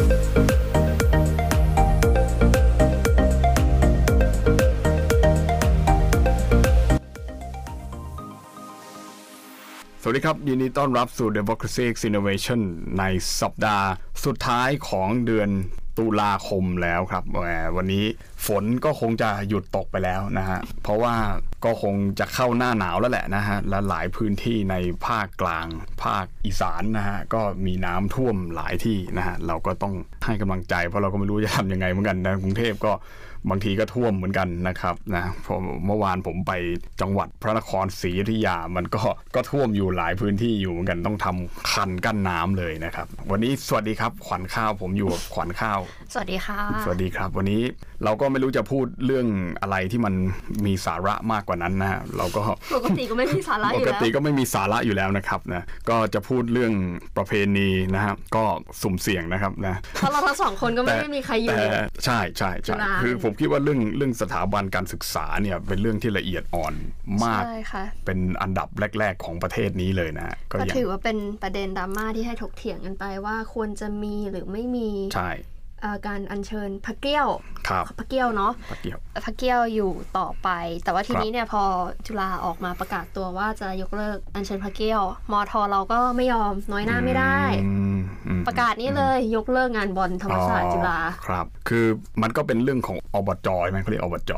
สวัสดีครับ ยินดีต้อนรับสู่ Democracy Innovation ในสัปดาห์สุดท้ายของเดือน ตุลาคมแล้วครับแหมวันนี้ฝนก็คงจะหยุดตกไปแล้วนะฮะเพราะว่าก็คงจะเข้าหน้าหนาวแล้วแหละนะฮะและหลายพื้นที่ในภาคกลาง ภาคอีสานนะฮะก็มีน้ำท่วมหลายที่นะฮะเราก็ต้องให้กำลังใจเพราะเราก็ไม่รู้จะทำยังไงเหมือนกันนะกรุงเทพก็ บางทีก็ท่วมเหมือนกันนะครับนะผมเมื่อวานผมไปจังหวัดพระนครศรีอยุธยามันก็ก็ท่วมอยู่หลายพื้นที่อยู่เหมือนกันต้องทำคันกั้นน้ำเลยนะครับ วันนี้สวัสดีครับขวัญข้าวผมอยู่กับขวัญข้าว สวัสดีค่ะ สวัสดีครับ วันนี้เราก็ไม่รู้จะพูดเรื่องอะไรที่มันมีสาระมากกว่านั้นนะฮะเราก็ปกติก็ไม่มีสาระอปยู่กแล้วติก็ไม่มีสาระอยู่แล้วนะครับนะก็จะพูดเรื่องประเพณีนะฮะก็สุ่มเสี่ยงนะครับนะเพราะเราทั้งสองคนก็ไม่ได้มีใครอยู่แต่ใช่ใช่จุใช่ฬาคือผมคิดว่าเรื่องเรื่องสถาบันการศึกษาเนี่ยเป็นเรื่องที่ละเอียดอ่อนมาก ใช่ค่ะ เป็นอันดับแรก ๆ ของประเทศนี้เลยนะฮะก็ก็ยังถือว่าเป็นประเด็นดราม่าที่ให้ถกเถียงกันไปว่าควรจะมีหรือไม่มีใช่เอ่อการอัญเชิญพระเกี้ยวครับพระเกี้ยวเนาะปะเกี่ยวพระเกี้ยวอยู่ต่อไป แต่ว่าทีครับนี้เนี่ยพอจุฬาออกมาประกาศตัวว่าจะยกเลิกอัญเชิญพระเกี้ยวมอทอเราก็ไม่ยอมน้อยหน้าไม่ได้อืมอืม ประกาศนี้เลยยกเลิกงานบอลธรรมศาสตร์จุฬาอ๋อครับ คือมันก็เป็นเรื่องของอบจใช่ไหมเขาเรียกอบจ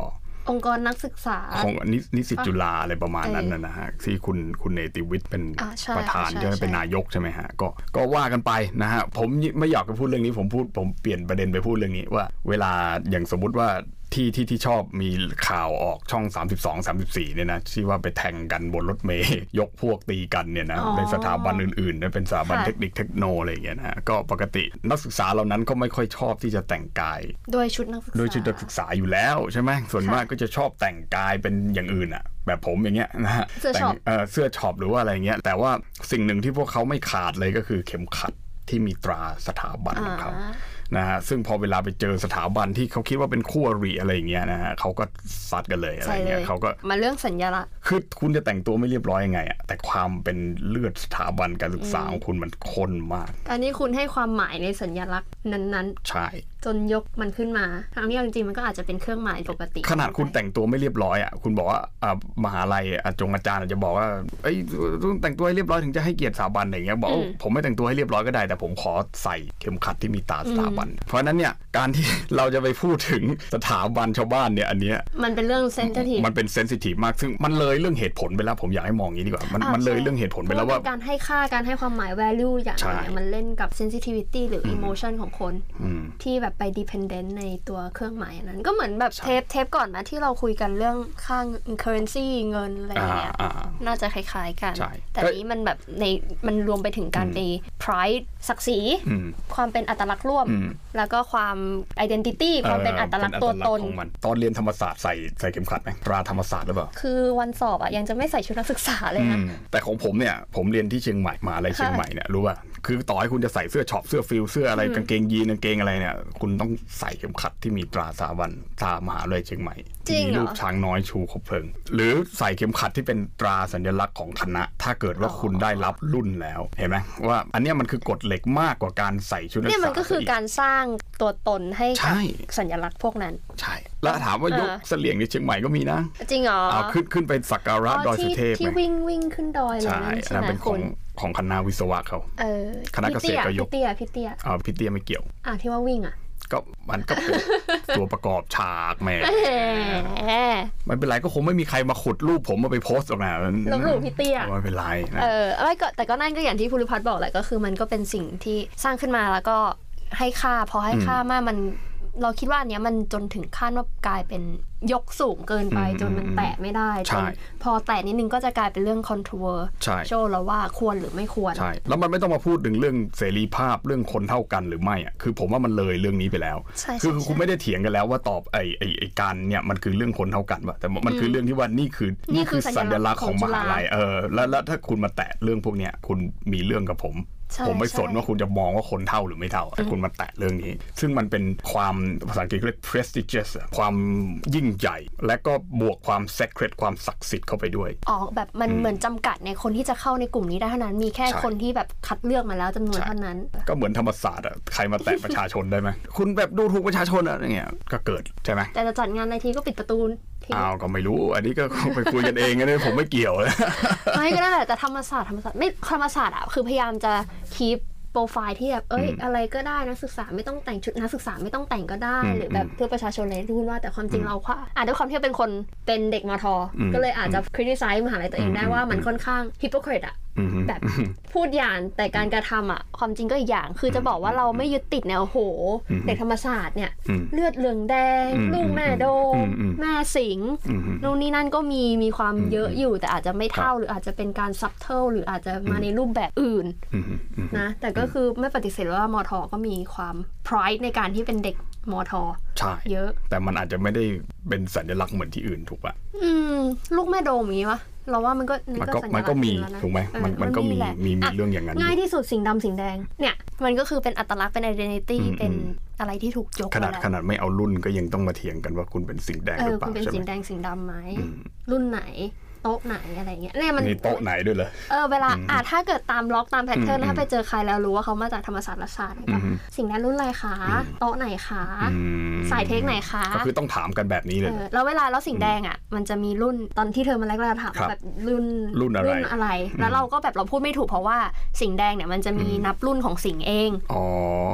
องค์กรนักศึกษาของนินิสิตจุฬาอะไรประมาณนั้นเออนะนะฮะที่คุณคุณเนติวิทย์เป็นอ่าใช่ประธานใช่ใช่ไหมใช่เป็นนายกใช่ไหมฮะก็ก็ว่ากันไปนะฮะผมไม่อยากจะพูดเรื่องนี้ผมพูดผมเปลี่ยนประเด็นไปพูดเรื่องนี้ว่า เวลาอย่างสมมุติว่า ที่ที่ที่ชอบมีข่าวออกช่อง 32 34เนี่ยนะที่ว่าไปแทงกันบนรถเมย์ยกพวกตีกันเนี่ยนะอ๋อในสถาบันอื่นๆนะเป็นสถาบันค่ะเทคนิคเทคโนอะไรอย่างเงี้ยนะฮะก็ปกตินักศึกษาเหล่านั้นก็ไม่ค่อยชอบที่จะแต่งกายโดยชุดนักศึกษาโดยชุดนักศึกษาอยู่แล้วใช่ไหมส่วนค่ะมากก็จะชอบแต่งกายเป็นอย่างอื่นอะแบบผมอย่างเงี้ยนะฮะเสื้อแต่ง shop เออเสื้อ shop หรือว่าอะไรเงี้ยแต่ว่าสิ่งหนึ่งที่พวกเขาไม่ขาดเลยก็คือเข็มขัดที่มีตราสถาบันของเขาอ่า นะฮะซึ่งพอเวลาไปเจอสถาบันที่เขาคิดว่าเป็นคู่อริอะไรอย่างเงี้ยนะฮะเขาก็ซัดกันเลยอะไรใช่เลเงี้ยยเขาก็มาเรื่องสัญลักษณ์คือคุณจะแต่งตัวไม่เรียบร้อยยังไงอะแต่ความเป็นเลือดสถาบันการศึกษาของคุณมันข้นมากการที่คุณให้ความหมายในสัญลักษณ์นั้นใช่ๆ จนยกมันขึ้นมาทั้งที่เอาจริงๆมันก็อาจจะเป็นเครื่องหมายปกติ ขนาดคุณแต่งตัวไม่เรียบร้อยอะคุณบอกว่าอ่ามหาลัยอาจงอาจารย์อาจจะบอกว่าเอ้ยต้องแต่งตัวให้เรียบร้อยถึงจะให้เกียรติสถาบันอะไรอย่างเงี้ยบอกว่าผมไม่แต่งตัวให้เรียบร้อยก็ได้ แต่ผมขอใส่เข็มขัดที่มีตราสถาบัน เพราะฉะนั้นเนี่ยการที่เราจะไปพูดถึงสถาบันชาวบ้านเนี่ยอันเนี้ยมันเป็นเรื่อง sensitive มันเป็น sensitive มากซึ่งมันเลยเรื่องเหตุผลไปแล้วผมอยากให้มองอย่างนี้ดีกว่ามันมันเลยเรื่องเหตุผลไปแล้วว่าการให้ค่าการให้ความหมาย value อย่างใช่เนี่ยมันเล่นกับ sensitivity หรือ emotion ของคนอืมที่แบบไป dependent ในตัวเครื่องหมายอันนั้น ก็เหมือนแบบใช่เทปเทปก่อนนะที่เราคุยกันเรื่องค่า currency เงินอะไรอย่างเงี้ยอ่าอ่าน่าจะคล้ายๆกันใช่แต่นี้มันแบบในมันรวมไปถึงการไป pride ศักดิ์ศรีอืมความเป็นอัตลักษณ์ร่วมอืมแล้วก็ความ identity ความเป็นอัตลักษณ์ตัวตนของมันตอนเรียนธรรมศาสตร์ใส่ใส่เข็มขัดไหมตราธรรมศาสตร์หรือเปล่าคือวันสอบอะยังจะไม่ใส่ชุดนักศึกษาเลยนะอืมแต่ของผมเนี่ยผมเรียนที่เชียงใหม่มหาอะไรเชียงใหม่เนี่ยรู้ป่ะคือต่อให้คุณจะใส่เสื้อ shop เสื้อ field เสื้ออะไรกางเกงยีนกางเกงอะไรเนี่ยคุณต้องใส่เข็มขัดที่มีตราสถาบันตรามหาลัยเชียงใหม่จริงมีเหรอรูปช้างน้อยชูคบเพลิง หรือใส่เข็มขัดที่เป็นตราสัญลักษณ์ของคณะ ถ้าเกิดว่าคุณได้รับรุ่นแล้วเห็นไหมว่า อันเนี้ยมันคือกฎเหล็กมากกว่าการใส่ชุดนักศึเนี่ยกษามันก็คือซะการสร้างตัวตนให้ใช่กับสัญลักษณ์พวกนั้น ใช่ แล้วถามว่ายกเออเสลี่ยงในเชียงใหม่ก็มีนะ จริงเหรอเอาขึ้นขึ้นไปสักการะอ๋อดอยสุที่เทพที่ไหมวิ่งวิ่งขึ้นดอยอะไรใช่นั่นอันใช่นั้นไหมเป็นขคุองณของคณะวิศวะเขาเออคณะเกษตรก็ยกพี่เตี้ยพี่เตี้ยอ่าพี่เตี้ยไม่เกี่ยวอะที่ว่าวิ่งอะ ก็มันก็เป็นตัวประกอบฉากแหม่แหมไม่เป็นไรก็คงไม่มีใครมาขุดรูปผมมาไปโพสต์หรอกนะลบหลู่พี่เตี้ยไม่เป็นไรนะเออไม่ก็แต่ก็นั่นก็อย่างที่ภูริพัฒน์บอกแหละก็คือมันก็เป็นสิ่งที่สร้างขึ้นมาแล้วก็ให้ค่าพอให้ค่ามากมันเราคิดว่าอันเนี้ยมันจนถึงขั้นว่ากลายเป็น ยกสูงเกินไปอืมจนมันแตะไม่ได้ใช่จนพอแตะนิดนึงก็จะกลายเป็นเรื่อง controversial ใช่แล้วว่าควรหรือไม่ควร ใช่ แล้วมันไม่ต้องมาพูดถึงเรื่องเสรีภาพเรื่องคนเท่ากันหรือไม่อะคือผมว่ามันเลยเรื่องนี้ไปแล้วใช่ใช่คือใช่คุณไม่ได้เถียงกันแล้วว่าตอบไอ้ไอ้ไอ้การเนี่ยมันคือเรื่องคนเท่ากันป่ะแต่มันคือเรื่องที่ว่านี่คือนี่คือสัญลักษณ์ของสัญลักษณ์ของมหาลัยจุฬาเออแล้วแล้วถ้าคุณมาแตะเรื่องพวกเนี้ยคุณมีเรื่องกับผมใช่ ผมไม่สนใช่ว่าคุณจะมองว่าคนเท่าหรือไม่เท่าแต่คุณมาแตะเรื่องนี้ ซึ่งมันเป็นความภาษาอังกฤษเรียก prestigious อะความยิ่งใหญ่ และก็บวกความ sacred ความศักดิ์สิทธิ์เข้าไปด้วยอ๋อแบบมันเหมือนจำกัดในคนที่จะเข้าในกลุ่มนี้ได้เท่านั้นมีแค่ใช่คนที่แบบคัดเลือกมาแล้วจำนวนเท่านั้น ก็เหมือนธรรมศาสตร์อะใครมาแตะประชาชนได้ไหมคุณแบบดูถูกประชาชนอะอย่างเงี้ยก็เกิดใช่ไหมแต่จะจัดงานในทีก็ปิดประตูทิ้ง อ้าวก็ไม่รู้ อันนี้ก็ไปคุยกันเองนะผมไม่เกี่ยวนะไม่ก็ได้แหละแต่ธรรมศาสตร์ธรรมศาสตร์ไม่ธรรมศาสตร์อะคือพยายามจะคีปโปรไฟล์ที่แบบเอ้ยอะไรก็ได้นักศึกษาไม่ต้องแต่งชุดนักศึกษาไม่ต้องแต่งก็ได้อืมหรือแบบเพื่อประชาชนเลยที่คุณว่าแต่ความจริงเราว่าอะด้วยความที่เป็นคนเป็นเด็กมทอืมก็เลยอาจจะคริติไซส์มหาลัยตัวเองได้อืมว่ามันค่อนข้างฮิปโปคริตอะอืม แบบพูดอย่างแต่การกระทำอะความจริงก็อีกอย่าง คือจะบอกว่าเราไม่ยึดติดแนวโหอืมเด็กธรรมศาสตร์เนี่ยอืมเลือดเหลืองแดงอืมลูกแม่โดมอืมอืมแม่สิงห์อืมนู่นนี่นั่นก็มีมีความเยอะอยู่ แต่อาจจะไม่เท่าครับหรืออาจจะเป็นการซับเทิลหรืออาจจะมาในรูปแบบอื่นอืมอืมนะแต่ก็คือไม่ปฏิเสธว่ามอทอก็มีความ pride ในการที่เป็นเด็กมอทอใช่เยอะ แต่มันอาจจะไม่ได้เป็นสัญลักษณ์เหมือนที่อื่นถูกปะอืม ลูกแม่โดมอย่างนี้วะ เราว่ามันก็มันก็สัญลัมันษณ์ก็มีจริงแล้วะถูกไหมเออมันมันก็มีแหละมีมีะเรื่องอย่างนั้นอยู่ง่ายที่สุดสีดำสีแดงเนี่ยมันก็คือเป็นอัตลักษณ์เป็น identity อืมเป็นอืมอะไรที่ถูกยกขนาดมาแล้วขนาดไม่เอารุ่นก็ยังต้องมาเถียงกันว่าคุณเป็นสิ่งแดงเอหรืออเปคุล่าณเป็นใช่ไหมสีแดงสีดำไหมอืมรุ่นไหน โต๊ะไหนอะไรเงี้ยเนี่ยมันมีโต๊ะไหนด้วยเหรอเออเวลาอะถ้าเกิดตามล็อกตามแพทเทิร์นอืมถ้าไปเจอใครแล้วรู้ว่าเขามาจากธรรมศาสตร์รัฐศาสตร์เนี่ยก็อืมสิ่งนั้นรุ่นอะไรคะโต๊ะไหนคะอืมสายเทคไหนคะก็คือต้องถามกันแบบนี้เลเอยอแล้วเวลาแล้วสิ่งแดงอะ มันจะมีรุ่นตอนที่เธอมาแรกๆถามครับแบบรุ่นรุ่นอะไรอะไร แล้วเราก็แบบเราพูดไม่ถูกเพราะว่าสิ่งแดงเนี่ยมันจะมีนับรุ่นของสิ่งเองอ๋อ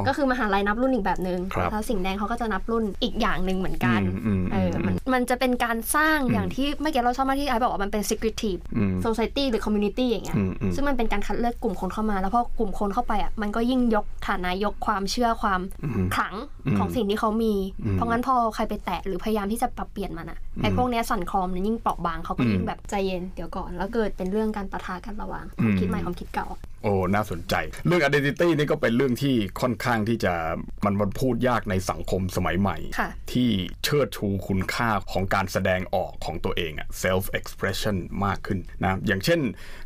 ก็คือมหาลัยนับรุ่นอีกแบบหนึง่งครับแล้วสิ่งแดงเขาก็จะนับรุ่นอีกอย่างหนึ่งเหมือนกันอืมอืมเออมันมันจะเป็นการสร้างอย่างที่เมื่อกี้เราชอบมากที่ไอบอกว่ามันเป็น secretive อืม society หรือ community อย่างเงี้ยอืมอืมซึ่งมันเป็นการคัดเลือกกลุ่มคนเข้ามา แล้วพอกลุ่มคนเข้าไปอะมันก็ยิ่งยกฐานะยกความเชื่อความอืมขลังอืมของสิ่งที่เขามีอืมเพราะงั้นพอใครไปแตะหรือพยายามที่จะปรับเปลี่ยนมันอะไอ้พวกเนี้ยสั่นคลอมเนี่ยยิ่งเปราะบางเขาก็ยิ่งอืมแบบใจเย็นเดี๋ยวก่อน แล้วเกิดเป็นเรื่องการปะทะกันระหว่างคอืวามมคิดใหม่ความคิดเก่าโอ้น่าสนใจ เรื่อง identity นี่ก็เป็นเรื่องที่ค่อนข้างที่จะมันมันพูดยากในสังคมสมัยใหม่ค่ะที่เชิดชูคุณค่าของการแสดงออกของตัวเองอะ self expression มากขึ้นนะอย่างเช่น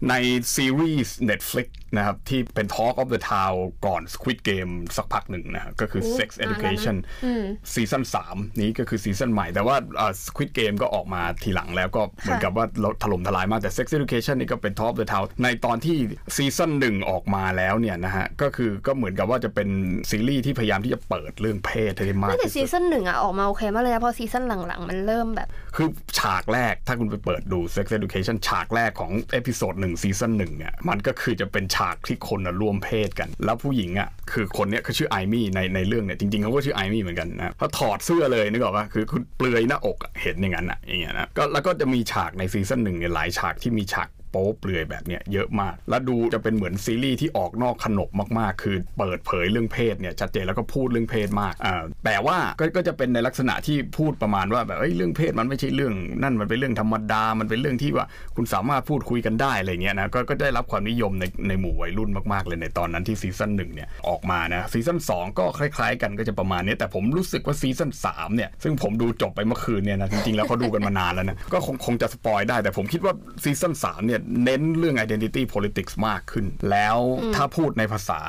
ในซีรีส์ Netflix นะครับ ที่เป็น Talk of the Town ก่อน Squid Game สักพักหนึ่งนะก็คือโอ้ Sex นานแล้วนะ Education อืมซีซั่น3 นี้ก็คือซีซั่นใหม่ แต่ว่า Squid Game ก็ออกมาทีหลังแล้วก็เหมือนกับว่าเราถล่มทลายมากแต่ Sex Education นี่ก็เป็น talk of the town ในตอนที่ซีซั่นหนึ่งออกมาแล้วเนี่ยนะฮะก็คือก็เหมือนกับว่าจะเป็นซีรีส์ที่พยายามที่จะเปิดเรื่องเพศให้ได้มากไม่แต่ที่ซีสุดซั่นหนึ่งอะออกมาโอเคมากเลยนะพอซีซั่นหลังๆ มันเริ่มแบบ คือฉากแรกถ้าคุณไปเปิดดู Sex Education ฉากแรกของ episode หนึ่งซีซั่นหนึ่งเนี่ยมันก็คือจะเป็นฉากที่คนน่ะร่วมเพศกัน แล้วผู้หญิงอะคือคนเนี้ยเขาชื่อ Aimee ในในเรื่องเนี่ยจริงๆเขาก็ชื่อ Aimee เหมือนกันนะเขาถอดเสื้อเลยนึกออกปะคือคุณเปลือยหน้าอกอะเห็นอย่างนั้นอะอย่างเงี้ยนะก็แล้วก็จะมีฉากในซีซั่นหนึ่งเนี่ยหลายฉากที่มีฉาก โป๊เปลือยแบบเนี้ยเยอะมาก แล้วดูจะเป็นเหมือนซีรีส์ที่ออกนอกขนบมากๆ คือเปิดเผยเรื่องเพศเนี่ยชัดเจนแล้วก็พูดเรื่องเพศมากอ่าแต่ว่าก็ก็จะเป็นในลักษณะที่พูดประมาณว่าแบบเอ้ยเรื่องเพศมันไม่ใช่เรื่องนั่นมันเป็นเรื่องธรรมดา มันเป็นเรื่องที่ว่าคุณสามารถพูดคุยกันได้อะไรเงี้ยนะก็ก็ได้รับความนิยมในในหมู่วัยรุ่นมากๆเลยในตอนนั้นที่ซีซั่นหนึ่งเนี่ยออกมานะซีซั่นสองก็คล้ายๆ กันก็จะประมาณนี้แต่ผมรู้สึกว่าซีซั่นสามเนี่ยซึ่งผมดูจบไปเมื่อคืนเนี่ยนะจริงๆแล้วเขาดูกันมานานแล้วนะก็คงคงจะ spoil ได้แต่ผมคิดว่าซีซั่นสเนี่ยเน้นเรื่อง identity politics มากขึ้น แล้วถ้าพูดในภาษา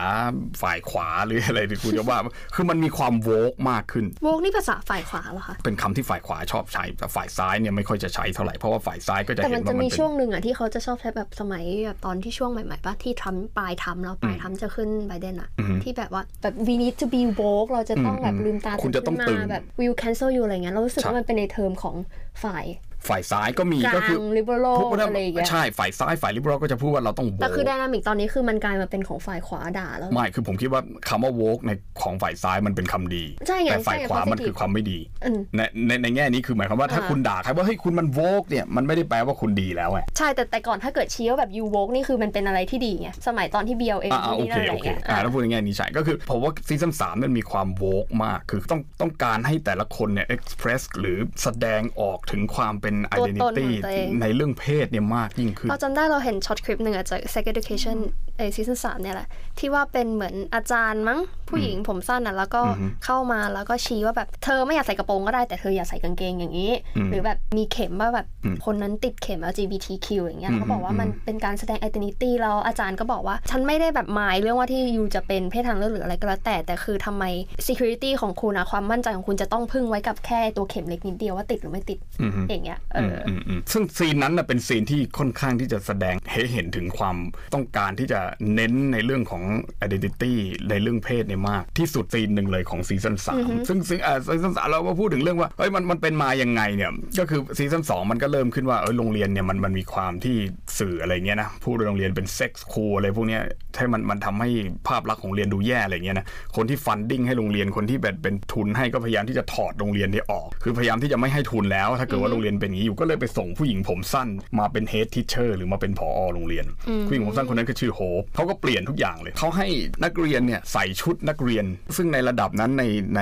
ฝ่ายขวาหรืออะไรที่คุณจะว่า คือมันมีความโวกมากขึ้น โวกนี่ภาษาฝ่ายขวาเหรอคะ เป็นคำที่ฝ่ายขวาชอบใช้ แต่ฝ่ายซ้ายเนี่ยไม่ค่อยจะใช้เท่าไหร่ เพราะว่าฝ่ายซ้ายก็จะแต่เห็มันนจะว่ามันมีเป็นช่วงหนึ่งอะที่เขาจะชอบใช้แบบสมัยแบบตอนที่ช่วงใหม่ๆป่ะที่ทำปลายทำแล้วปลายทำจะขึ้นไบเดนอะที่แบบว่าแบบ we need to be woke เราจะต้องแบบลืมตาคุณจะต้องขึ้นตึงมาแบบ will cancel you อะไรเงี้ยเรารู้สึกใช่ว่ามันเป็นในเทอมของฝ่าย ฝ่ายซ้ายก็มีกลางก็คือ liberal พวกนั้นอะไรอย่างเงี้ยใช่ฝ่ายซ้ายฝ่าย liberal ก็จะพูดว่าเราต้อง woke แต่คือ dyna mic ตอนนี้คือมันกลายมาเป็นของฝ่ายขวาด่าแล้วไม่คือผมคิดว่าคำว่า woke ในของฝ่ายซ้ายมันเป็นคำดีใช่ไงแต่ฝ่ายใช่ขวา positive มันคือความไม่ดีอืมในในในแง่นี้คือหมายความว่าถ้าอ่าคุณด่าใครว่าเฮ้ยคุณมัน woke เนี่ยมันไม่ได้แปลว่าคุณดีแล้วไงใช่แต่แต่ก่อนถ้าเกิดชี้ว่าแบบ you woke นี่คือมันเป็นอะไรที่ดีไงสมัยตอนที่ BLM อ่านู่นโอนี่เคนั่นอะไรโอเคเงี้ยอ่าอะถ้าพูดในแง่นี้ใช่ก็คือผมว่าซีซั่นสามมันมีความ woke มากคือต้องต้องการให้แต่ละคนเนี่ย express หรือแสดงออกถึงความเป็นตัวตนของ identity ตัวเองในเรื่องเพศเนี่ยมากยิ่งขึ้น เราจำได้เราเห็นช็อตคลิปหนึ่งอะจาก sex education ไอซีซั่นสามเนี่ยแหละ ที่ว่าเป็นเหมือนอาจารย์มั้งผู้หญิงผมสั้นอะแล้วก็อือฮึเข้ามาแล้วก็ชี้ว่าแบบเธอไม่อยากใส่กระโปรงก็ได้แต่เธออย่าใส่กางเกงอย่างนี้อืมหรือแบบมีเข็มว่าแบบอืมคนนั้นติดเข็ม LGBTQ อย่างเงี้ยอืมเขาบอกว่ามันอืมเป็นการแสดง identity แล้วอาจารย์ก็บอกว่า ฉันไม่ได้แบบหมายเรื่องว่าที่ you จะเป็นเพศทางเลือกหรืออะไรก็แล้วแต่แต่คือทำไม security ของคุณอะความมั่นใจของคุณจะต้องพึ่งไว้กับแค่ตัวเข็มเล็กนิดเดียวว่าติดหรือไม่ติดอืมอย่างเงี้ยเอออมอืมซึ่งซีนนั้นน่ะเป็นซีนที่ค่อนข้างที่จะแสดงให้เห็นถึงความต้องการที่จะเน้นในเรื่องของ identity ในเรื่องเพศเนี่ยมาก ที่สุดซีนหนึ่งเลยของซีซั่นสามซึ่งซึ่งอ่าซีซั่นสามเราก็พูดถึงเรื่องว่าเอ้ยมันมันเป็นมายังไงเนี่ยก็คือซีซั่นสองมันก็เริ่มขึ้นว่าเอ้ยโรงเรียนเนี่ยมันมันมีความที่สื่ออะไรเงี้ยนะพูดว่าโรงเรียนเป็น sex school อะไรพวกเนี้ยให้มันมันทำให้ภาพลักษณ์ของโรงเรียนดูแย่อะไรเงี้ยนะคนที่ funding ให้โรงเรียนคนที่เป็นเป็นทุนให้ก็พยายามที่จะถอดโรงเรียนนี้ออก คือพยายามที่จะไม่ให้ทุนแล้ว ถ้าเกิดว่าโรงเรียนเป็นอย่างนี้อยู่ก็เลยไปส่งผู้หญิงผมสั้นมาเป็น head teacher หรือมาเป็นผอโรงเรียนผู้หญิงผมสั้นคนนั้นก็ชื่อ Hope เขาก็เปลี่ยนทุกอย่างเลยเขาให้นักเรียนเนี่ยใส่ชุดนักเรียน ซึ่งในระดับนั้นในใน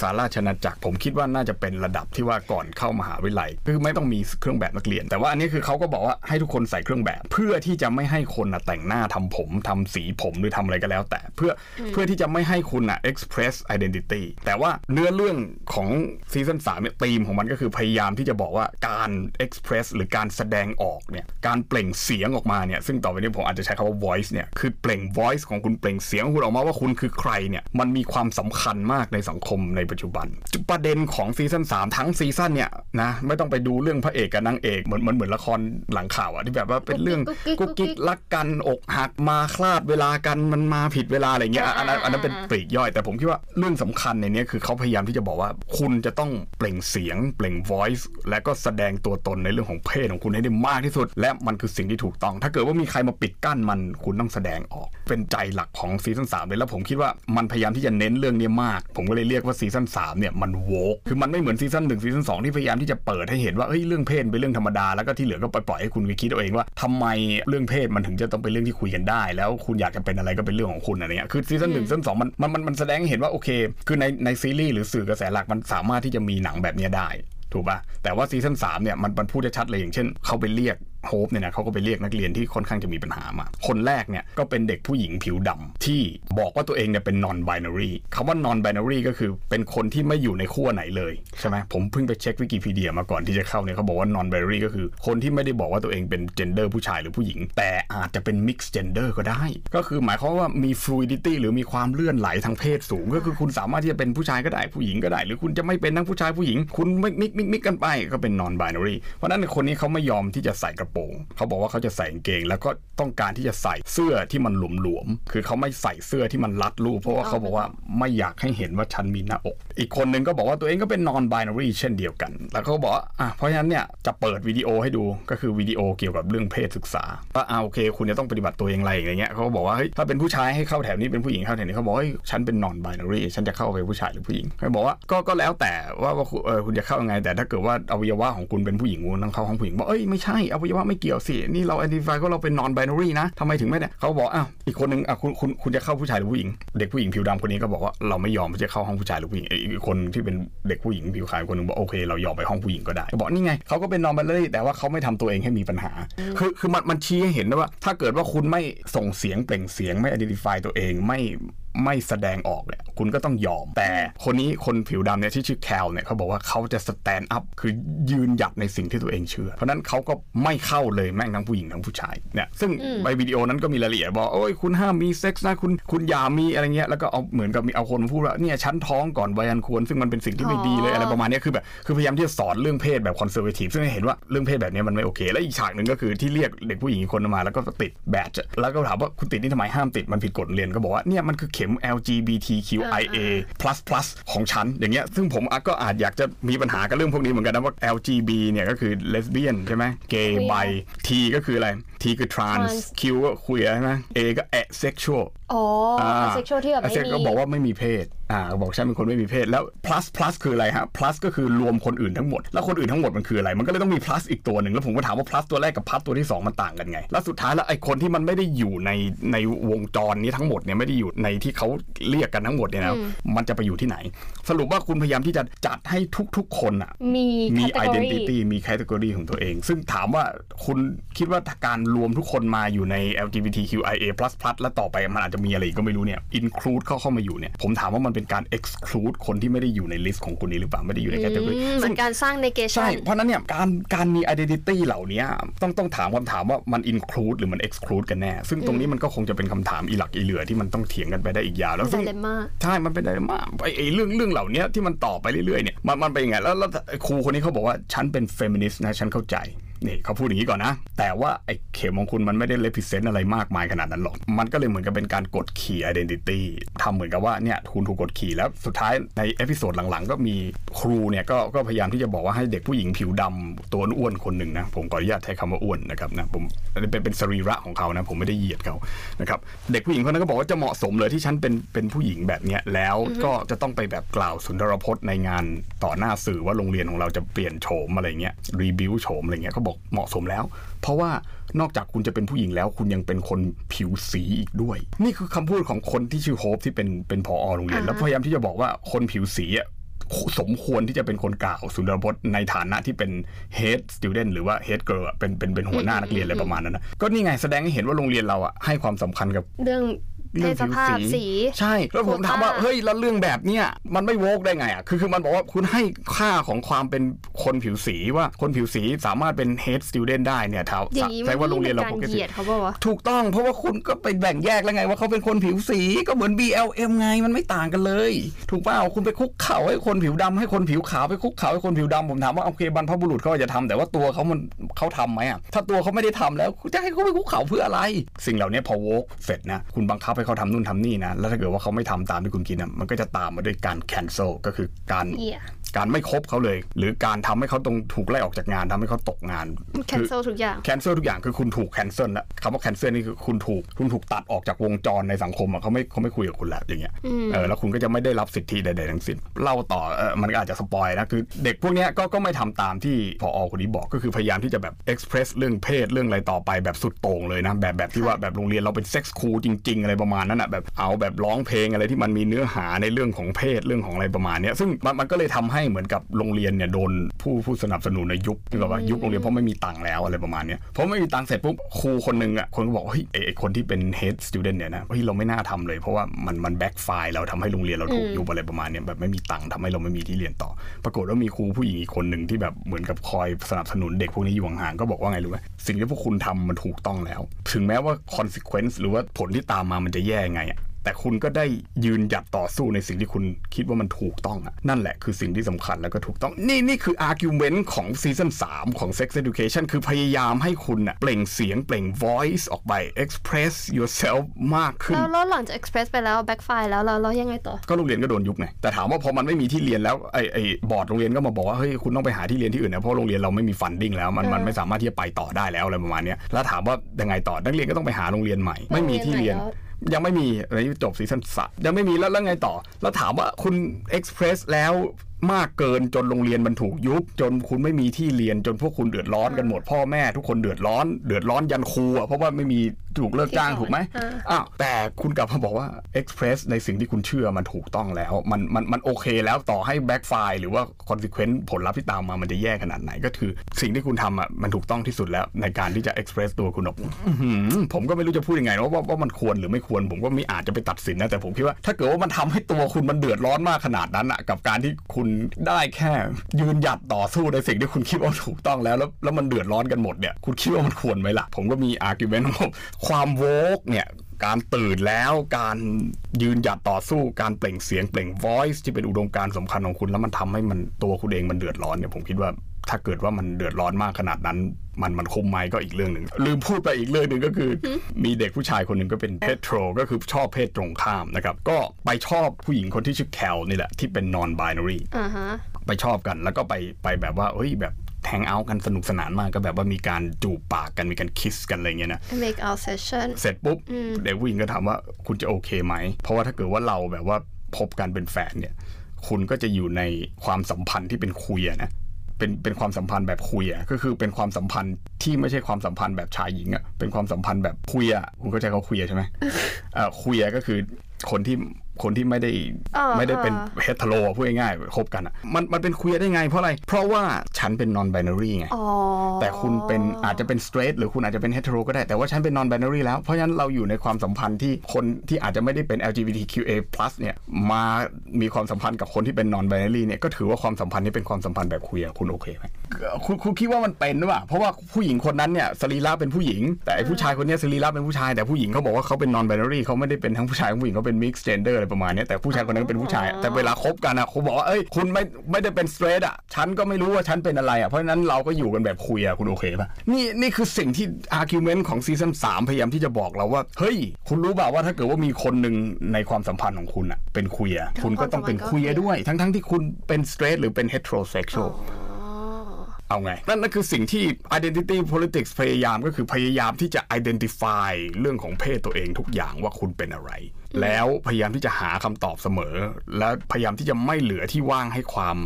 สหราชอาณาจักร ผมคิดว่าน่าจะเป็นระดับที่ว่าก่อนเข้ามหาวิทยาลัยคือไม่ต้องมีเครื่องแบบนักเรียน แต่ว่าอันนี้คือเขาก็บอกว่าให้ทุกคนใส่เครื่องแบบ เพื่อที่จะไม่ให้คนน่ะแต่งหน้าทำผมทำสีผมหรือทำอะไรก็แล้ว แต่เพื่ออเพื่อที่จะไม่ให้คุณอะ express identity แต่ว่าเนื้อเรื่องของซีซั่นสามเนี่ยธีมของมันก็คือพยายามที่จะบอกว่าการ express หรือการแสดงออกเนี่ยการเปล่งเสียงออกมาเนี่ยซึ่งต่อไปนี้ผมอาจจะใช้คำว่า voice เนี่ยคือเปล่ง voice ของคุณเปล่งเสียงของคุณออกมาว่าคุณคือใครเนี่ยมันมีความสำคัญมากในสังคมในปัจจุบัน ประเด็นของซีซั่น3ทั้งซีซั่นเนี่ยนะไม่ต้องไปดูเรื่องพระเอกกับนางเอกเหมือนเหมือนเหมือนละครหลังข่าวอะที่แบบว่าเป็นเรื่องกุ๊กกิ๊กกุ๊กุ๊กกกิ๊กิ๊กกรักกันอกหักมาคลาดเวลากันมันมาผิดเวลาอะไรเงี้ยอันนั้นอันนั้นเป็นปลีกย่อย แต่ผมคิดว่าเรื่องสำคัญในเนี้ยคือเขาพยายามที่จะบอกว่าคุณจะต้องเปล่งเสียง เปล่ง voice และก็แสดงตัวตนในเรื่องของเพศของคุณให้ได้มากที่สุด และมันคือสิ่งที่ถูกต้อง ถ้าเกิดว่ามีใครมาปิดกั้นมันคุณต้องแสดงออก เป็นใจหลักของซีซั่น3เลยแล้วผมคิดว่ามันพยายามที่จะเน้นเรื่องนี้มาก ผมก็เลยเรียกว่าซีซั่น3เนี่ยมัน woke คือมันไม่เหมือนซีซั่น1ซีซั่น2ที่พยายามที่จะเปิดให้เห็นว่าเอ้ยเรื่องเพศเป็นเรื่องธรรมดาแล้วก็ที่เหลือก็ปล่อยให้คุณไปคิดเอาเองว่าทำไมเรื่องเพศมันถึงจะต้องเป็นเรื่องที่คุยกันได้ แล้วคุณอยากจะเป็นอะไรก็เป็นเรื่องของคุณอะไรเงี้ยคือซีซั่นหนึ่งซีซั่นสองมันมันมันมันแสดงให้เห็นว่าโอเค คือในในซีรีส์หรือสื่อกระแสหลักมันสามารถที่จะมีหนังแบบนี้ได้ถูกป่ะแต่ว่าซีซั่นสามเนี่ยมันมันพูดชัดเลยอย่างเช่น เขาไปเรียก โฮปเนี่ยนะเขาก็ไปเรียกนักเรียนที่ค่อนข้างจะมีปัญหามา คนแรกเนี่ยก็เป็นเด็กผู้หญิงผิวดำที่บอกว่าตัวเองเนี่ยเป็น non binary คำว่า non binary ก็คือเป็นคนที่ไม่อยู่ในขั้วไหนเลยใช่ไหมผมเพิ่งไปเช็ควิกิพีเดียมาก่อนที่จะเข้าเนี่ยเขาบอกว่า non binary ก็คือ คนที่ไม่ได้บอกว่าตัวเองเป็น gender ผู้ชายหรือผู้หญิง แต่อาจจะเป็น mixed gender ก็ได้ ก็คือหมายความว่ามี fluidity หรือมีความเลื่อนไหลทางเพศสูง ก็คือคุณสามารถที่จะเป็นผู้ชายก็ได้ผู้หญิงก็ได้ หรือคุณจะไม่เป็นทั้งผู้ชายผู้หญิง คุณ mix mix mix mix กันไปก็เป็น non binary เพราะนั้นคนนี้เขาไม่ยอมที่จะใส่กระโปรง เขาบอกว่าเขาจะใส่กางเกง แล้วก็ต้องการที่จะใส่เสื้อที่มันหลวมๆคือเขาไม่ใส่เสื้อที่มันรัดรูปเพราะว่าเขาบอกว่าไม่อยากให้เห็นว่าฉันมีหน้าอก อีกคนนึงก็บอกว่าตัวเองก็เป็น non binary เช่นเดียวกัน แล้วเขาบอกว่าอะเพราะฉะนั้นเนี่ยจะเปิดวิดีโอให้ดูก็คือวิดีโอเกี่ยวกับเรื่องเพศศึกษาว่าอ่าโอเค คุณจะต้องปฏิบัติตัวอย่างไรอย่างเงี้ยเขาก็บอกว่าเฮ้ยถ้าเป็นผู้ชายให้เข้าแถวนี้เป็นผู้หญิงเข้าแถวนี้เขาบอกเฮ้ยฉันเป็น non binary ฉันจะเข้าไปผู้ชายหรือผู้หญิงเขาบอกว่าก็ก็แล้วแต่ว่าว่าคุณเออคุณจะเข้ายังไง แต่ถ้าเกิดว่าอวัยวะของคุณเป็นผู้หญิงคุณต้องเข้าห้องผู้หญิงบอกเอ้ยไม่ใช่อวัยวะไม่เกี่ยวสินี่เรา identify ว่าเราเป็น non binary นะทำไมถึงไม่เนี่ยเขาบอกอ้าวอีกคนนึงอะคุณคุณคุณจะเข้าผู้ชายหรือผู้หญิง เด็กผู้หญิงผิวดำคนนี้ก็บอกว่าเราไม่ยอมจะเข้าห้องผู้ชายหรือผู้หญิงอีกคนที่เป็นเด็กผู้หญิงผิวขาวคนนึงบอกโอเค เรายอมไปห้องผู้หญิงก็ได้บอกนี่ไงเขาก็เป็น non binary แต่ว่าเขาไม่ทำตัวเองให้มีปัญหา คือคือมันมันชี้ให้เห็นนะว่า ถ้าเกิดว่าคุณไม่ส่งเสียงเปล่งเสียงไม่ identify ตัวเองไม่ไม่แสดงออกเนี่ยคุณก็ต้องยอม แต่คนนี้คนผิวดำเนี่ยที่ชื่อแคลเนี่ยเขาบอกว่าเขาจะ stand up คือยืนหยัดในสิ่งที่ตัวเองเชื่อ เพราะฉะนั้นเขาก็ไม่เข้าเลยแม่งทั้งผู้หญิงทั้งผู้ชายเนี่ยซึ่งในวิดีโอนั้นก็มีรายละเอียดบอกโอ้ยคุณห้ามมีเซ็กส์นะคุณคุณอย่ามีอะไรเงี้ยแล้วก็เอาเหมือนกับมีเอาคนมาพูดว่าเนี่ยฉันท้องก่อนวัยอันควร ซึ่งมันเป็นสิ่งที่ไม่ดีเลยอะไรประมาณเนี้ยคือแบบคือพยายามที่จะสอนเรื่องเพศแบบ conservative ซึ่งให้เห็นว่าเรื่องเพศแบบเนี้ยมันไม่โอเคและอีกฉากหนึ่งก็คือที่เรียกเด็กผู้หญิงอีกคนมา แล้วก็ติด badgeแล้วก็ถามว่าคุณติดนี่ทำไมห้ามติดมันผิดกฎโรงเรียนก็บอกว่าเนี่ยมันคือเข็ม LGBTQIA plus plus ของฉันอย่างเงี้ยซึ่งผมก็อาจอยากจะมีปัญหากับเรื่องพวกนี้เหมือนกันนะว่า LGB เนี่ยก็คือ lesbian ใช่ไหม gay Queer bi T ก็คืออะไร T คือ trans Trans Q ก็ queer ใช่ไหม A ก็ asexual อ๋อ asexual ที่แบบไม่ asexual มีก็บอกว่าไม่มีเพศอ่าบอกฉันเป็นคนไม่มีเพศแล้ว plus plus คืออะไรฮะ plus ก็คือรวมคนอื่นทั้งหมด แล้วคนอื่นทั้งหมดมันคืออะไร มันก็เลยต้องมี plus อีกตัวหนึ่งแล้วผมก็ถามว่า plus ตัวแรกกับ plus ตัวที่สองมันต่างกันไง แล้วสุดท้ายแล้วไอ้คนที่มันไม่ได้อยู่ในในวงจรนี้ทั้งหมดเนี่ยไม่ได้อยู่ในที่เขาเรียกกันทั้งหมดเนี่ยนะมันจะไปอยู่ที่ไหน สรุปว่าคุณพยายามที่จะจัดให้ทุกๆคนอะมีมี category identity มี category ของตัวเอง ซึ่งถามว่าคุณคิดว่าการรวมทุกคนมาอยู่ใน LGBTQIA++ แล้วต่อไปมันอาจจะมีอะไรอีกก็ไม่รู้เนี่ย include เข้าเข้ามาอยู่เนี่ยผมถามว่ามันเป็นการ exclude คนที่ไม่ได้อยู่ในลิสต์ของคุณนี้หรือเปล่าไม่ได้อยู่ใน category อืมเหมืซึ่องนการสร้าง negation ใช่เพราะฉะนั้นเนี่ยการการมี identity เหล่านี้ต้องต้องถามคำถามว่ามัน include หรือมัน exclude กันแน่ ซึ่งตรงนี้มันก็คงจะเป็นคำถามอีหลักอีเหลื่อที่มันต้องเถียงกันไปได้อีกยาวแล้วซึ่ง dilemma ใช่มันเป็น dilemma ไอ้ไอ้เรื่องเรื่องเหล่านี้ที่มันต่อไปเรื่อยๆเนี่ยมันมันเป็นยังไงแล้วแล้วไอ้ครูคนนี้เขาบอกว่าฉันเป็นเฟมินิสต์นะฉันเข้าใจ นี่เขาพูดอย่างนี้ก่อนนะ แต่ว่าไอ้เข็มของคุณมันไม่ได้ represent อะไรมากมายขนาดนั้นหรอก มันก็เลยเหมือนกับเป็นการกดขี่ identity ทำเหมือนกับว่าเนี่ยคุณถูกกดขี่แล้วสุดท้ายใน episode หลังๆ ก็มีครูเนี่ยก็ก็พยายามที่จะบอกว่าให้เด็กผู้หญิงผิวดำตัวอ้วนคนหนึ่งนะ ผมขออนุญาตใช้คำว่าอ้วนนะครับนะผมเป็นเป็นสรีระของเขานะ ผมไม่ได้เหยียดเขานะครับเด็กผู้หญิงคนนั้นก็บอกว่าจะเหมาะสมเลยที่ฉันเป็นเป็นผู้หญิงแบบเนี้ยแล้วก็จะต้องไปแบบกล่าวสุนทรพจน์ในงานต่อหน้าสื่อว่าโรงเรียนของเราจะเปลี่ยนโฉมอะไรเงี้ยรีบิวโฉมอะไรเงี้ยเขาบอกเหมาะสมแล้ว เพราะว่านอกจากคุณจะเป็นผู้หญิงแล้ว คุณยังเป็นคนผิวสีอีกด้วย นี่คือคำพูดของคนที่ชื่อโฮปที่เป็นเป็นพอโรงเรียนอ่าแล้วพยายามที่จะบอกว่าคนผิวสีอะสมควรที่จะเป็นคนกล่าวสุนทรพจน์ในฐานะที่เป็น head student หรือว่า head girl อะเป็นเป็นเป็นหัวหน้านักเรียนอะไรประมาณนั้นนะก็นี่ไงแสดงให้เห็นว่าโรงเรียนเราอะให้ความสำคัญกับเรื่อง เพเรื่องศสผิวภาพสี ใช่ แล้วผมถามว่าโควต้าเฮ้ยแล้วเรื่องแบบเนี้ยมันไม่โวกได้ไงอะคือคือมันบอกว่าคุณให้ค่าของความเป็นคนผิวสีว่าคนผิวสีสามารถเป็น head student ได้เนี่ยเท่าอย่างนี้ใช่ว่าโรงเรียนเรามัปนกเป็นการเหติยียดเขาบอกว่าถูกต้องเพราะว่าคุณก็ไปแบ่งแยกแล้วไง ว่าเขาเป็นคนผิวสีก็เหมือน BLM ไงมันไม่ต่างกันเลย ถูกเปล่าคุณไปคุกเข่าให้คนผิวดำให้คนผิวขาวไปคุกเข่าให้คนผิวดำผมถามว่าโอเคบรรพบุรุษเขาอาจจะทำแต่ว่าตัวเขามันเขาทำไหมอะถ้าตัวเขาไม่ได้ทำแล้วจะให้เขาไปคุกเข่าเพื่ออะไร สิ่งเหล่านี้พอ woke เสร็จนะคุณบังคับให้เขาทำนู่นทำนี่นะ แล้วถ้าเกิดว่าเขาไม่ทำตามที่คุณคิดนะมันก็จะตามมาด้วยการ cancel ก็คือการ Yeah การไม่คบเขาเลย หรือการทำให้เขาต้องถูกไล่ออกจากงานทำให้เขาตกงานคือ cancel ทุกอย่าง cancel ทุกอย่างคือคุณถูก cancel แล้วคำว่า cancel นี่คือคุณถูกคุณถูกตัดออกจากวงจรในสังคมอะเขาไม่เขาไม่คุยกับคุณแล้วอย่างเงี้ยอืมเออแล้วคุณก็จะไม่ได้รับสิทธิใดๆทั้งสิ้นเล่าต่อเออมันก็อาจจะ spoil นะคือเด็กพวกเนี้ยก็ก็ไม่ทำตามที่พอคนนี้บอกก็คือพยายามที่จะแบบ express เรื่องเพศเรื่องอะไรต่อไปแบบสุดโต่งเลยนะแบบแบบที่ว่าแบบโรงเรียนเราเป็น sex school จริง ๆ อะไรประมาณนั้นอะแบบเอาแบบร้องเพลงอะไรที่มันมีเนื้อหาในเรื่องของเพศเรื่องของอะไรประมาณเนี้ยซึ่งมันมันก็เลยทำให้เหมือนกับโรงเรียนเนี่ยโดนผู้ผู้สนับสนุนในยุคที่แบบว่ายุคโรงเรียนเพราะไม่มีตังค์แล้วอะไรประมาณเนี้ยเพราะไม่มีตังค์เสร็จปุ๊บครูคนหนึ่งอะคนก็บอกว่าเฮ้ยไอ้ไอ้คนที่เป็น head student เนี่ยนะเฮ้ยเราไม่น่าทำเลย เพราะว่ามันมัน backfire เราทำให้โรงเรียนเราถูกยุบอะไรประมาณเนี้ยแบบไม่มีตังค์ทำให้เราไม่มีที่เรียนต่อ ปรากฏว่ามีครูผู้หญิงอีกคนหนึ่งที่แบบเหมือนกับคอยสนับสนุนเด็กพวกนี้อยู่ห่างๆก็บอกว่าไงรู้ไหมสิ่งที่พวกคุณทำมันถูกต้องแล้ว ถึงแม้ว่า consequence หรือว่าผลที่ตามมามันจะแย่ไงอะ แต่คุณก็ได้ยืนหยัดต่อสู้ในสิ่งที่คุณคิดว่ามันถูกต้องอะนั่นแหละคือสิ่งที่สำคัญแล้วก็ถูกต้อง นี่นี่คือ argument ของซีซั่น3 ของ sex education คือพยายามให้คุณอะเปล่งเสียงเปล่ง voice ออกไป express yourself มากขึ้น แล้วแล้วหลังจาก express ไปแล้ว backfire แล้วแล้วแล้วยังไงต่อ ก็โรงเรียนก็โดนยุบไง แต่ถามว่าพอมันไม่มีที่เรียนแล้วไอ้ไอ้บอร์ดโรงเรียนก็มาบอกว่าเฮ้ยคุณต้องไปหาที่เรียนที่อื่นนะเพราะโรงเรียนเราไม่มี funding แล้วมันมันไม่สามารถที่จะไปต่อได้แล้วอะไรประมาณเนี้ยแล้วถามว่ายังไงต่อนักเรียนก็ต้องไปหาโรงเรียนใหม่ ไม่มีที่เรียนโรงเรี ยังไม่มีอะไรที่จบซีซั่นสามยังไม่มีแล้วแล้วไงต่อ แล้วถามว่าคุณ express แล้วมากเกินจนโรงเรียนมันถูกยุบ จนคุณไม่มีที่เรียนจนพวกคุณเดือดร้อนกันหมดพ่อแม่ ทุกคนเดือดร้อน เดือดร้อนยันครูอะเพราะว่าไม่มีถูกเลิกจ้างที่สอนถูกไหมอ่าอ้าวแต่คุณกลับมาบอกว่า Express ในสิ่งที่คุณเชื่อมันถูกต้องแล้ว มันมันมันโอเคแล้วต่อให้ backfire หรือว่า consequence ผลลัพธ์ที่ตามมามันจะแย่ขนาดไหนก็คือ สิ่งที่คุณทำอะมันถูกต้องที่สุดแล้วในการที่จะ express ตัวคุณออกอื้อหือผมก็ไม่รู้จะพูดยังไงนะว่าว่าว่ามันควรหรือไม่ควร ผมก็ไม่อาจจะไปตัดสินนะแต่ผมคิดว่าถ้าเกิดว่ามันทำให้ตัวคุณมันเดือดร้อนมากขนาดนั้นอะกับการที่คุณได้แค่ ยืนหยัดต่อสู้ในสิ่งที่คุณคิดว่าถูกต้องแล้วแล้วแล้วมันเดือดร้อนกันหมดเนี่ยคุณคิดว่ามันควรไหมล่ะผมก็มี argument ของผมความโวกเนี่ยการตื่นแล้วการยืนหยัดต่อสู้การเปล่งเสียงเปล่ง voice ที่เป็นอุดมการณ์สำคัญของคุณ แล้วมันทำให้มันตัวคุณเองมันเดือดร้อนเนี่ยผมคิดว่าถ้าเกิดว่ามันเดือดร้อนมากขนาดนั้น มันมันคุ้มไหมก็อีกเรื่องหนึ่งลืมพูดไปอีกเรื่องหนึ่งก็คือ มีเด็กผู้ชายคนหนึ่งก็เป็นเพศโทรก็คือชอบเพศตรงข้ามนะครับ ก็ไปชอบผู้หญิงคนที่ชื่อแคลนี่แหละที่เป็น non binary อ่าฮะไปชอบกันแล้วก็ไปไปแบบว่าเฮ้ยแบบ แทงเอากันสนุกสนานมากก็แบบว่ามีการจูบปากกันมีการคิสกันอะไรเงี้ยนะ make out session เสร็จปุ๊บเด็กผู้หญิงก็ถามว่าคุณจะโอเคไหม เพราะว่าถ้าเกิดว่าเราแบบว่าพบกันเป็นแฟนเนี่ย คุณก็จะอยู่ในความสัมพันธ์ที่เป็นคุยอะนะเป็นเป็นความสัมพันธ์แบบคุยอะก็คือเป็นความสัมพันธ์ที่ไม่ใช่ความสัมพันธ์แบบชายหญิงอะเป็นความสัมพันธ์แบบคุยอะคุณเข้าใจเขาคุยอะใช่ไหมเอ่อคุยอะก็คือคนที่ คนที่ไม่ได้เออไม่ได้เป็นเออเฮตโรพูดง่ายๆคบกันอะมันมันเป็นคุยได้ไงเพราะอะไร เพราะว่าฉันเป็น non binary ไงอ๋อแต่คุณเป็นอาจจะเป็น straight หรือคุณอาจจะเป็น hetero ก็ได้แต่ว่าฉันเป็น non binary แล้ว เพราะฉะนั้นเราอยู่ในความสัมพันธ์ที่คนที่อาจจะไม่ได้เป็น LGBTQA+ เนี่ยมามีความสัมพันธ์กับคนที่เป็น non binary เนี่ยก็ถือว่าความสัมพันธ์นี้เป็นความสัมพันธ์แบบคุยคุณโอเคไหม คุณคุณคิดว่ามันเป็นหรือเปล่าเพราะว่าผู้หญิงคนนั้นเนี่ยสรีระเป็นผู้หญิง แต่ไอ้ผู้ชายคนเนี้ยสรีระเป็นผู้ชายแต่ผู้หญิงเขาบอกว่าเขาเป็น non binary เขาไม่ได้เป็นทั้งผู้ชายทั้งผู้หญิงเขาเป็น mixed gender อะไรประมาณเนี้ยแต่ผู้ชายคนนั้นเป็นผู้ชาย แต่เวลาคบกันอะเขาบอกว่าเอ้ยคุณไม่ไม่ได้เป็น straight อะฉันก็ไม่รู้ว่าฉันเป็นอะไรอะเพราะฉะนั้นเราก็อยู่กันแบบคุยอะคุณโอเคป่ะนี่นี่คือสิ่งที่ argument ของซีซั่น3พยายามที่จะบอกเราว่าเฮ้ย คุณรู้เปล่าว่าถ้าเกิดว่ามีคนหนึ่งในความสัมพันธ์ของคุณอะเป็นคุยอะคุณก็ต้องเป็นคุยด้วย ทั้งทั้งที่คุณเป็น straight หรือเป็น heterosexual เอาไง นั่นนั่นคือสิ่งที่ identity politics พยายามก็คือพยายามที่จะ identify เรื่องของเพศตัวเองทุกอย่างว่าคุณเป็นอะไร แล้วพยายามที่จะหาคำตอบเสมอ และพยายามที่จะไม่เหลือที่ว่างให้ความ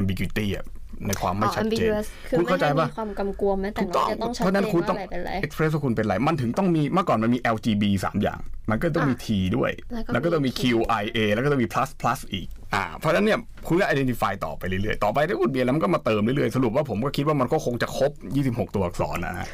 ambiguity อะในความไม่อ๋อชัดเจน ambiguous คือคุณไม่เข้าใจให้ปะมีความกำกวมแม้แต่ถูกน้ต้ออยงจะต้องชัดเพราะฉะเจนั้นนคุณว่าต้องอะไรเป็นอะไร express ว่าคุณเป็นอะไร มันถึงต้องมีเมื่อก่อนมันมี LGBT 3อย่าง มันก็ต้องมี T ด้วย แล้วก็แล้วก็ต้องมีมี Q I A แล้วก็ต้องมี plus plus อีกอ่าเพราะฉะนั้นเนี่ยคุณก็ identify ต่อไปเรื่อยๆ ต่อไปถ้าคุณเบียร์แล้วมันก็มาเติมเรื่อยๆ สรุปว่าผมก็คิดว่ามันก็คงจะครบ 26 ตัวอักษรนะฮะ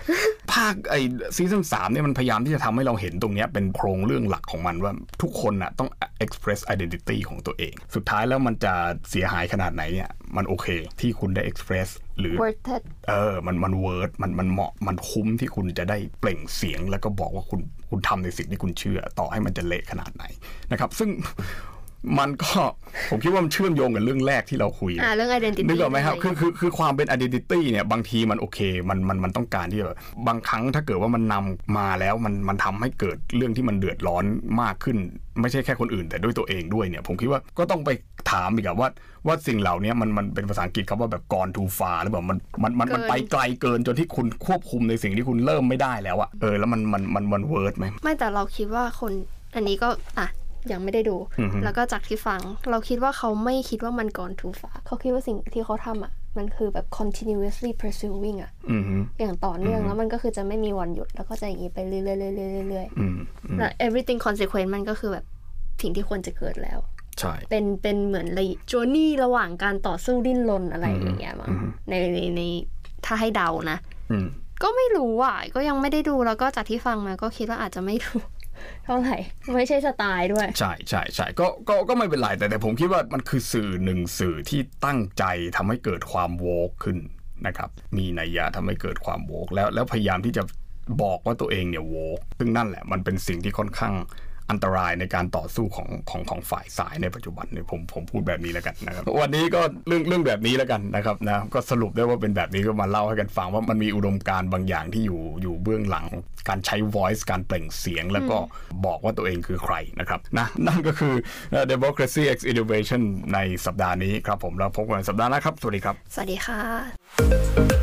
ภาคไอ้ซีซั่นสามเนี่ยมันพยายามที่จะทำให้เราเห็นตรงเนี้ยเป็นโครงเรื่องหลักของมันว่าทุกคนน่ะต้อง express identity ของตัวเอง สุดท้ายแล้วมันจะเสียหายขนาดไหนเนี่ยมันโอเคที่คุณได้ express หรือ worth it เออมันมัน worth มันมันเหมาะมันคุ้มที่คุณจะได้เปล่งเสียงแล้วก็บอกว่าคุณ คุณทำในสิ่งที่คุณเชื่อ ต่อให้มันจะเละขนาดไหนนะครับ ซึ่ง มันก็ผมคิดว่ามันเชื่อมโยงกับเรื่องแรกที่เราคุยอ่าเรื่อง identity นึกออกไหมครับะคือคือคือความเป็น identity เนี่ยบางทีมันโอเคมันมันมันต้องการที่แบบบางครั้งถ้าเกิดว่ามันนำมาแล้วมันมันทำให้เกิดเรื่องที่มันเดือดร้อนมากขึ้น ไม่ใช่แค่คนอื่น แต่ด้วยตัวเองด้วยเนี่ย ผมคิดว่าก็ต้องไปถามอีกอะว่าว่าสิ่งเหล่านี้มันมันเป็นภาษาอังกฤษครับว่าแบบ gone too far หรือเปล่ามันมันมันมันไปไกลเกินจนที่คุณควบคุมในสิ่งที่คุณเริ่มไม่ได้แล้วอะเออแล้วมันมันมันมัน worth์ดไหมไม่แต่เราคิดว่าคนอันนี้ก็อะ ยังไม่ได้ดูอือฮึแล้วก็จากที่ฟัง เราคิดว่าเขาไม่คิดว่ามันก่อน too far เขาคิดว่าสิ่งที่เขาทำอะมันคือแบบ continuously pursuing อะอืมฮึอย่างต่อเนื่องแล้วมันก็คือจะไม่มีวันหยุด แล้วก็จะอย่างนี้ไปเรื่อยๆเรื่อยๆเรื่อยอืมอืมๆแล้ว everything consequent มันก็คือแบบสิ่งที่ควรจะเกิดแล้ว ใช่ เป็นเป็นเหมือนเลยจ u r ney ระหว่างการต่อสู้ดิ้นรนอะไรอย่างเงี้ยมั้งในในในถ้าให้เดานะอืมก็ไม่รู้อะก็ยังไม่ได้ดูแล้วก็จากที่ฟังมาก็คิดว่าอาจจะไม่ดู เท่าไหร่ ไม่ใช่สไตล์ด้วย ใช่ใช่ใช่ก็ก็ก็ไม่เป็นไรแต่แต่ผมคิดว่ามันคือสื่อหนึ่งสื่อที่ตั้งใจทำให้เกิดความโวกขึ้นนะครับ มีนัยยะทำให้เกิดความโวกแล้วแล้วพยายามที่จะบอกว่าตัวเองเนี่ยโวกซึ่งนั่นแหละมันเป็นสิ่งที่ค่อนข้าง อันตรายในการต่อสู้ของของของฝ่ายซ้ายในปัจจุบันเนี่ยผมผมพูดแบบนี้แล้วกันนะครับวันนี้ก็เรื่องเรื่องแบบนี้แล้วกันนะครับนะก็สรุปได้ว่าเป็นแบบนี้ก็มาเล่าให้กันฟังว่ามันมีอุดมการณ์บางอย่างที่อยู่อยู่เบื้องหลังการใช้ voice การเปล่งเสียง แล้วก็บอกว่าตัวเองคือใครนะครับนะนั่นก็คือ democracy x innovation ในสัปดาห์นี้ครับผมแล้วพบกันสัปดาห์หน้าครับ สวัสดีครับ สวัสดีค่ะ